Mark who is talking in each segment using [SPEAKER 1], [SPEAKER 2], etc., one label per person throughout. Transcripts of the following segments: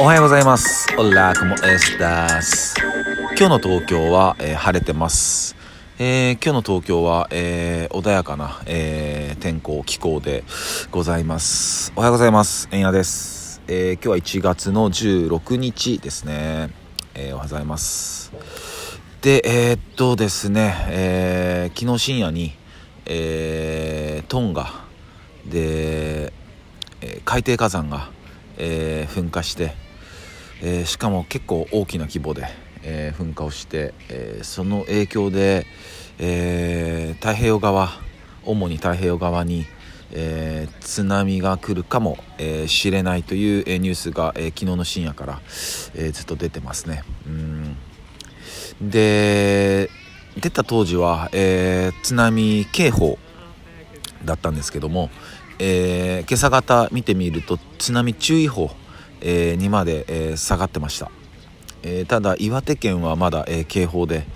[SPEAKER 1] おはようございます。オラコモエスタス。今日の東京は、えー、晴れてます。えー、今日の東京は、えー、穏やかな、え天候、気候でございます。おはようございます。えんやです。え今日は1月の16日ですね。えおはようございます。で、えっとですね、え昨日深夜に、えトンガで、え海底火山が、え噴火して、えー、しかも結構大きな規模で、えー、噴火をして、えー、その影響で、え太平洋側主に太平洋側に、え津波が来るかもし、えー、れないという、えニュースが、え昨日の深夜から、えずっと出てますね。うんで出た当時は、え津波警報だったんですけども、え今朝方見てみると津波注意報えー、にまで、えー、下がってました、えー、ただ岩手県はまだ、え警報で、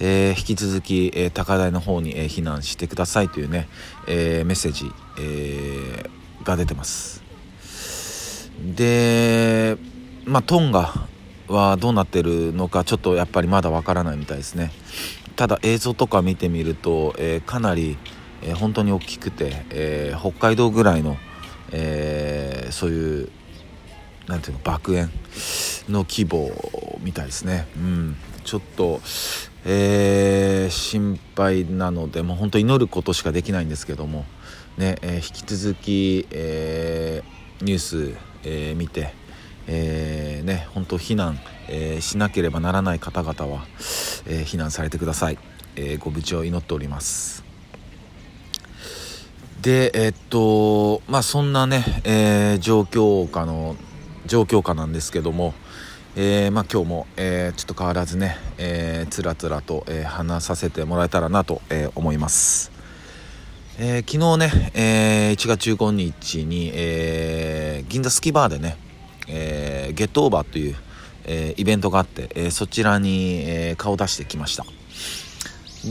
[SPEAKER 1] え引き続き、え高台の方に、え避難してくださいというね、えメッセージ、えが出てます。でまあトンガはどうなってるのかちょっとやっぱりまだわからないみたいですね。ただ映像とか見てみると、えかなり、え本当に大きくて、え北海道ぐらいの、えそういうなんていうの爆炎の規模みたいですね。うん、ちょっと、えー、心配なのでもう本当祈ることしかできないんですけども、ねえー、引き続き、えー、ニュース、え見て、えね、本当避難、えしなければならない方々は、え避難されてください、えご無事を祈っております。でえっとまあそんなね、え状況下の状況下なんですけども、えー、まあ、今日も、えー、ちょっと変わらずね、えー、つらつらと、え話させてもらえたらなと、え思います、え昨日ね、え1月15日に、え銀座スキバーでね、えゲットオーバーという、えイベントがあって、えそちらに、え顔出してきました。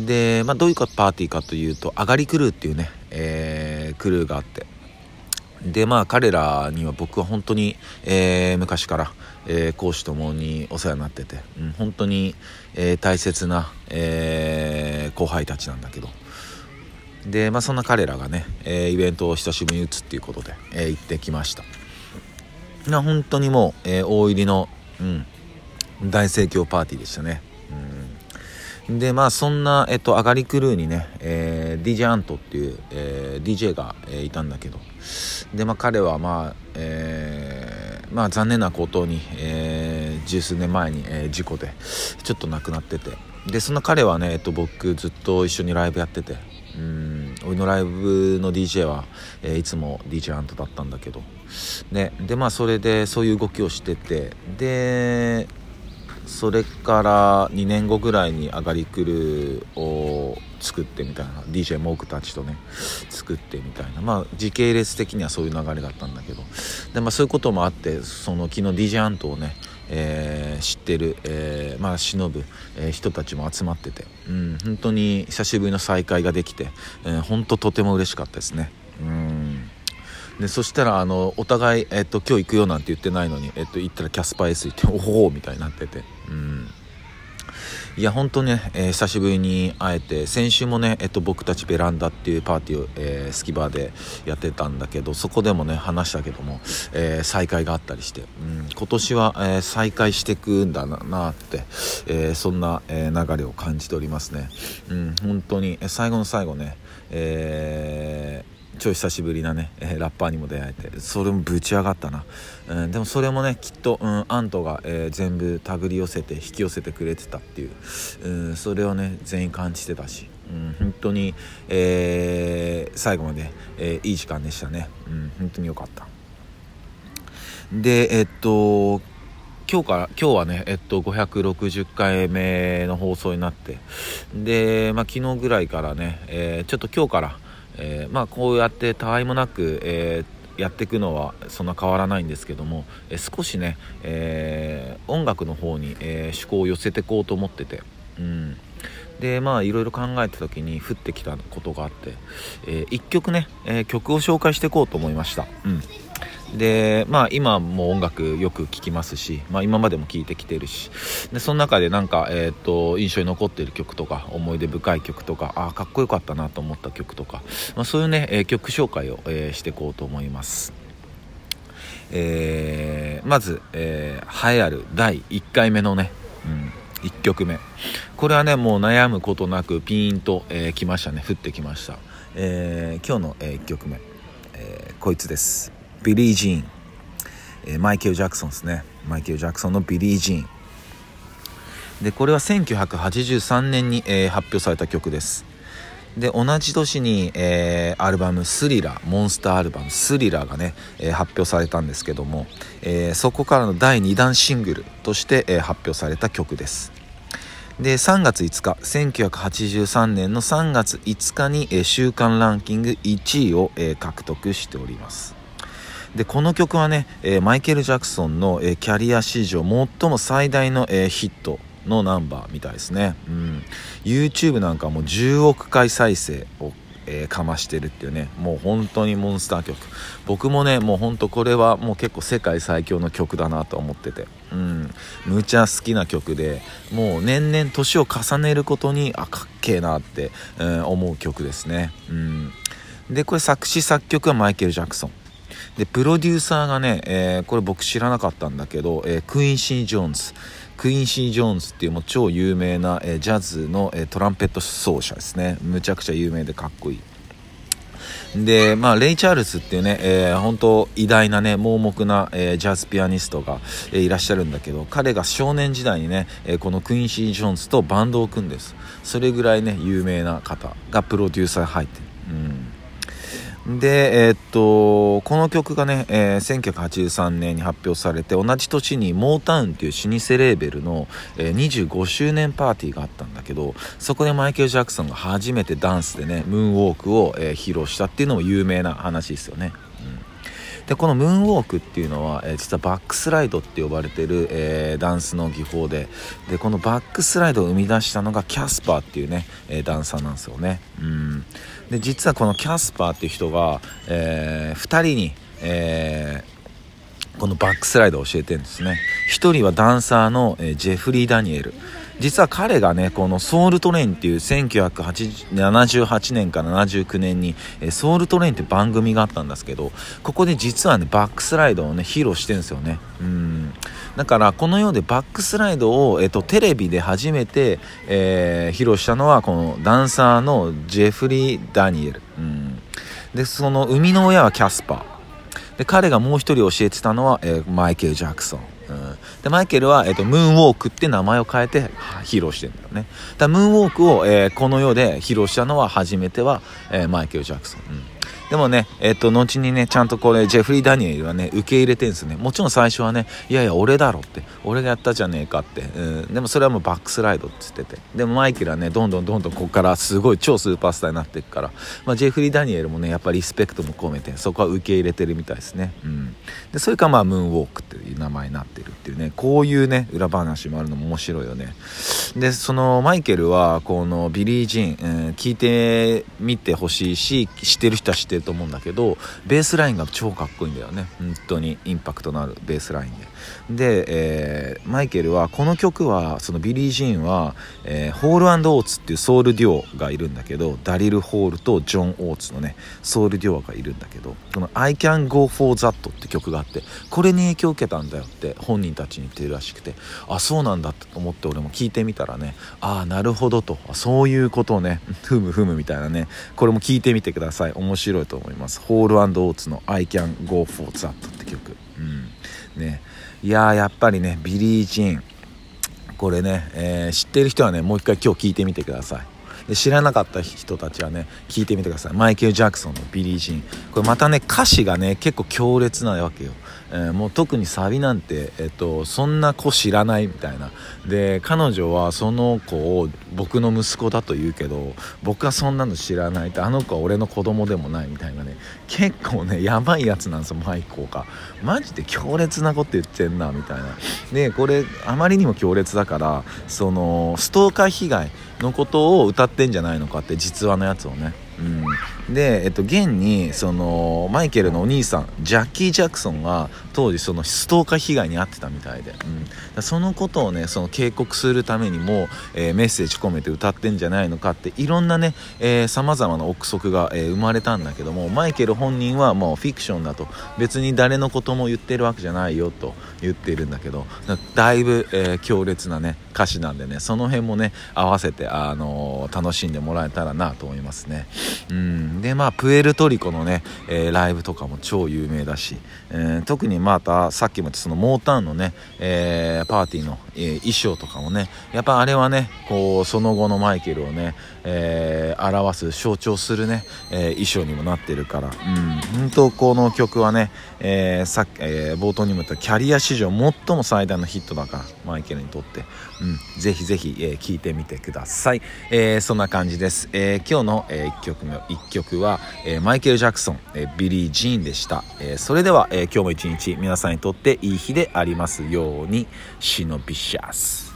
[SPEAKER 1] で、まあ、どういうパーティーかというと、上がりクルーっていうね、えクルーがあって、でまあ彼らには僕は本当に、えー、昔から、えー、講師ともにお世話になってて、うん、本当に、えー、大切な、え後輩たちなんだけど。でまあそんな彼らがね、えイベントを久しぶりに打つっていうことで、え行ってきました。な本当にもう、え大入りの、うん、大盛況パーティーでしたね、うん、でまあそんな、えっと、上がりクルーにね、え DJ アントっていう、え DJ が、えいたんだけど。で、まあ、彼は、まあえーまあ、残念なことに、えー、十数年前に、えー、事故でちょっと亡くなってて。でそんな彼はね、えっと、僕ずっと一緒にライブやってて。うん俺のライブの DJ は、えー、いつも DJ アントだったんだけど、ね、でまあそれでそういう動きをしてて。でそれから2年後ぐらいに上がりくるを作ってみたいな DJ モークたちとね作ってみたいな。まあ時系列的にはそういう流れだったんだけど。で、まあ、そういうこともあってその昨日 DJ アントをねえー、知ってる、えー、まあ忍ぶ、え、人たちも集まってて、うん、本当に久しぶりの再会ができて、えー、本当とても嬉しかったですね。うん。でそしたらあのお互い、えっと、今日行くよなんて言ってないのに、えっと、行ったらキャスパー S 行っておおみたいになってて、うん、いや本当ね、えー、久しぶりに会えて先週もね、えっと、僕たちベランダっていうパーティーを、えー、スキバーでやってたんだけどそこでもね話したけども、えー、再会があったりして、うん、今年は、えー、再会していくんだなって、え、そんな、え、流れを感じておりますね、うん、本当に最後の最後ね、えー超久しぶりなね、えー、ラッパーにも出会えてそれもぶち上がったな、うん、でもそれもねきっと、うん、アントが、えー、全部手繰り寄せて引き寄せてくれてたっていう、うん、それをね全員感じてたし、うん、本当に、えー、最後まで、えいい時間でしたね、うん、本当に良かった。でえっと今日から今日はね、えっと、560回目の放送になって。で、まあ、昨日ぐらいからね、えー、ちょっと今日からえー、まあ、こうやってたわいもなく、えー、やっていくのはそんな変わらないんですけども、えー、少しね、え音楽の方に、え趣向を寄せていこうと思ってて、うん、でまあいろいろ考えた時に降ってきたことがあって、え1曲ね、え曲を紹介していこうと思いました、うん、でまあ今も音楽よく聴きますし、まあ、今までも聴いてきてるし。でその中でなんか、えーと、印象に残っている曲とか思い出深い曲とかあかっこよかったなと思った曲とか、まあ、そういうね、えー、曲紹介を、えー、していこうと思います。えー、まず、えー、栄えある第1回目のね、うん、1曲目。これはねもう悩むことなくピーンと、えー、来ましたね。降ってきました、えー、今日の、えー、1曲目、えー、こいつです。ビリー・ジーン、えー、マイケル・ジャクソンですね。マイケル・ジャクソンのビリー・ジーン。でこれは1983年に、えー、発表された曲です。で同じ年に、えー、アルバム「スリラー」モンスターアルバム「スリラー」がね、えー、発表されたんですけども、えー、そこからの第2弾シングルとして、え発表された曲です。で3月5日1983年の3月5日に、え週間ランキング1位を、え獲得しております。でこの曲はね、えマイケル・ジャクソンの、えキャリア史上最も最大の、えヒットのナンバーみたいですね、うん、YouTube なんかも10億回再生を、えー、かましてるっていうね。もう本当にモンスター曲。僕もねもう本当これはもう結構世界最強の曲だなと思ってて。うん。むちゃ好きな曲でもう年々年を重ねるごとにあかっけえなって、えー、思う曲ですね。うん。でこれ作詞作曲はマイケル・ジャクソン。でプロデューサーがね、えー、これ僕知らなかったんだけど、えー、クインシー・ジョーンズクインシー・ジョーンズっていうもう超有名な、えー、ジャズの、え、トランペット奏者ですねむちゃくちゃ有名でかっこいいで、まあ、レイ・チャールズっていうね、えー、本当偉大なね、盲目な、えー、ジャズピアニストが、えー、いらっしゃるんだけど、彼が少年時代にね、えー、このクインシー・ジョーンズとバンドを組んです。それぐらいね、有名な方がプロデューサー入ってる。で、えー、っと、この曲がね、えー、1983年に発表されて、同じ年にモータウンっていう老舗レーベルの、えー、25周年パーティーがあったんだけど、そこでマイケル・ジャクソンが初めてダンスでね、ムーンウォークを、えー、披露したっていうのも有名な話ですよね。でこのムーンウォークっていうのは、えー、実はバックスライドって呼ばれてる、えー、ダンスの技法ででこのバックスライドを生み出したのがキャスパーっていうね、えー、ダンサーなんですよね。うん。で実はこのキャスパーっていう人が、えー、2人に、えー、このバックスライドを教えてるんですね。1人はダンサーの、えー、ジェフリー・ダニエル。実は彼がね、このソウルトレインっていう1978年から79年に、ソウルトレインって番組があったんですけど、ここで実はね、バックスライドをね、披露してるんですよね。うん。だからこのようでバックスライドを、えっと、テレビで初めて、えー、披露したのはこのダンサーのジェフリー・ダニエル、うん、でその生みの親はキャスパーで彼がもう一人教えてたのは、えー、マイケル・ジャクソン、うん、でマイケルは、えーと、ムーンウォークって名前を変えて披露してるんだよね。だムーンウォークを、えー、この世で披露したのは初めては、えー、マイケル・ジャクソン、うん。でもね、えっと、後にね、ちゃんとこれ、ジェフリー・ダニエルはね、受け入れてるんですね。もちろん最初はね、いやいや、俺だろって、俺がやったじゃねえかって、うん、でもそれはもうバックスライドって言ってて。でもマイケルはね、どんどんどんどんここからすごい超スーパースターになっていくから、まあ、ジェフリー・ダニエルもね、やっぱリスペクトも込めて、そこは受け入れてるみたいですね。うん。で、それかまあ、ムーンウォークっていう名前になってるっていうね、こういうね、裏話もあるのも面白いよね。で、そのマイケルは、このビリー・ジーン、うん、聞いてみてほしいし、知ってる人は知ってると思うんだけど、ベースラインが超かっこいいんだよね。本当にインパクトのあるベースラインで。で、えー、マイケルはこの曲はそのビリー・ジーンは、えー、ホールオーツっていうソウルデュオがいるんだけどダリル・ホールとジョン・オーツのねソウルデュオがいるんだけどこの「I Can Go For That」って曲があってこれに影響を受けたんだよって本人たちに言ってるらしくてあそうなんだって思って俺も聞いてみたらねああなるほどとそういうことをねふむふむみたいなねこれも聞いてみてください。面白いと思います。ホールオーツの「I Can Go For That」って曲。うん。ね。いややっぱりねビリー・ジーン。これね、えー、知ってる人はねもう一回今日聞いてみてください。で知らなかった人たちはね聞いてみてください。マイケル・ジャクソンのビリー・ジーン。これまたね歌詞がね結構強烈なわけよ。えー、もう特にサビなんて、えっと、そんな子知らないみたいな。で彼女はその子を僕の息子だと言うけど僕はそんなの知らないってあの子は俺の子供でもないみたいなね。結構ねやばいやつなんですよマイコがマジで強烈なこと言ってんなみたいな。でこれあまりにも強烈だからそのストーカー被害のことを歌ってんじゃないのかって実話のやつをね。うん。で、えっと、現にそのマイケルのお兄さんジャッキー・ジャクソンが当時そのストーカー被害に遭ってたみたいで、うん、そのことをねその警告するためにも、えー、メッセージ込めて歌ってんじゃないのかっていろんなねさまざまな憶測が、えー、生まれたんだけどもマイケル本人はもうフィクションだと。別に誰のことも言ってるわけじゃないよと言っているんだけど。だいぶ、えー、強烈なね歌詞なんでねその辺もね合わせて、あのー、楽しんでもらえたらなと思いますね。うん。でまあプエルトリコのね、えー、ライブとかも超有名だし、えー、特にまたさっきも言ったそのモーターンのね、えパーティーの、え衣装とかもねやっぱあれはねこうその後のマイケルをね、え表す象徴するね、え衣装にもなってるからうん。本当この曲はね、えさっき、え冒頭にも言ったキャリア史上最も最大のヒットだからマイケルにとって。うん、ぜひぜひ、えー、いてみてください、えー、そんな感じです、えー、今日の、えー、1曲目1曲は、えー、マイケル・ジャクソン、えー、ビリー・ジーンでした、えー、それでは、えー、今日も一日皆さんにとっていい日でありますようにシノビシャス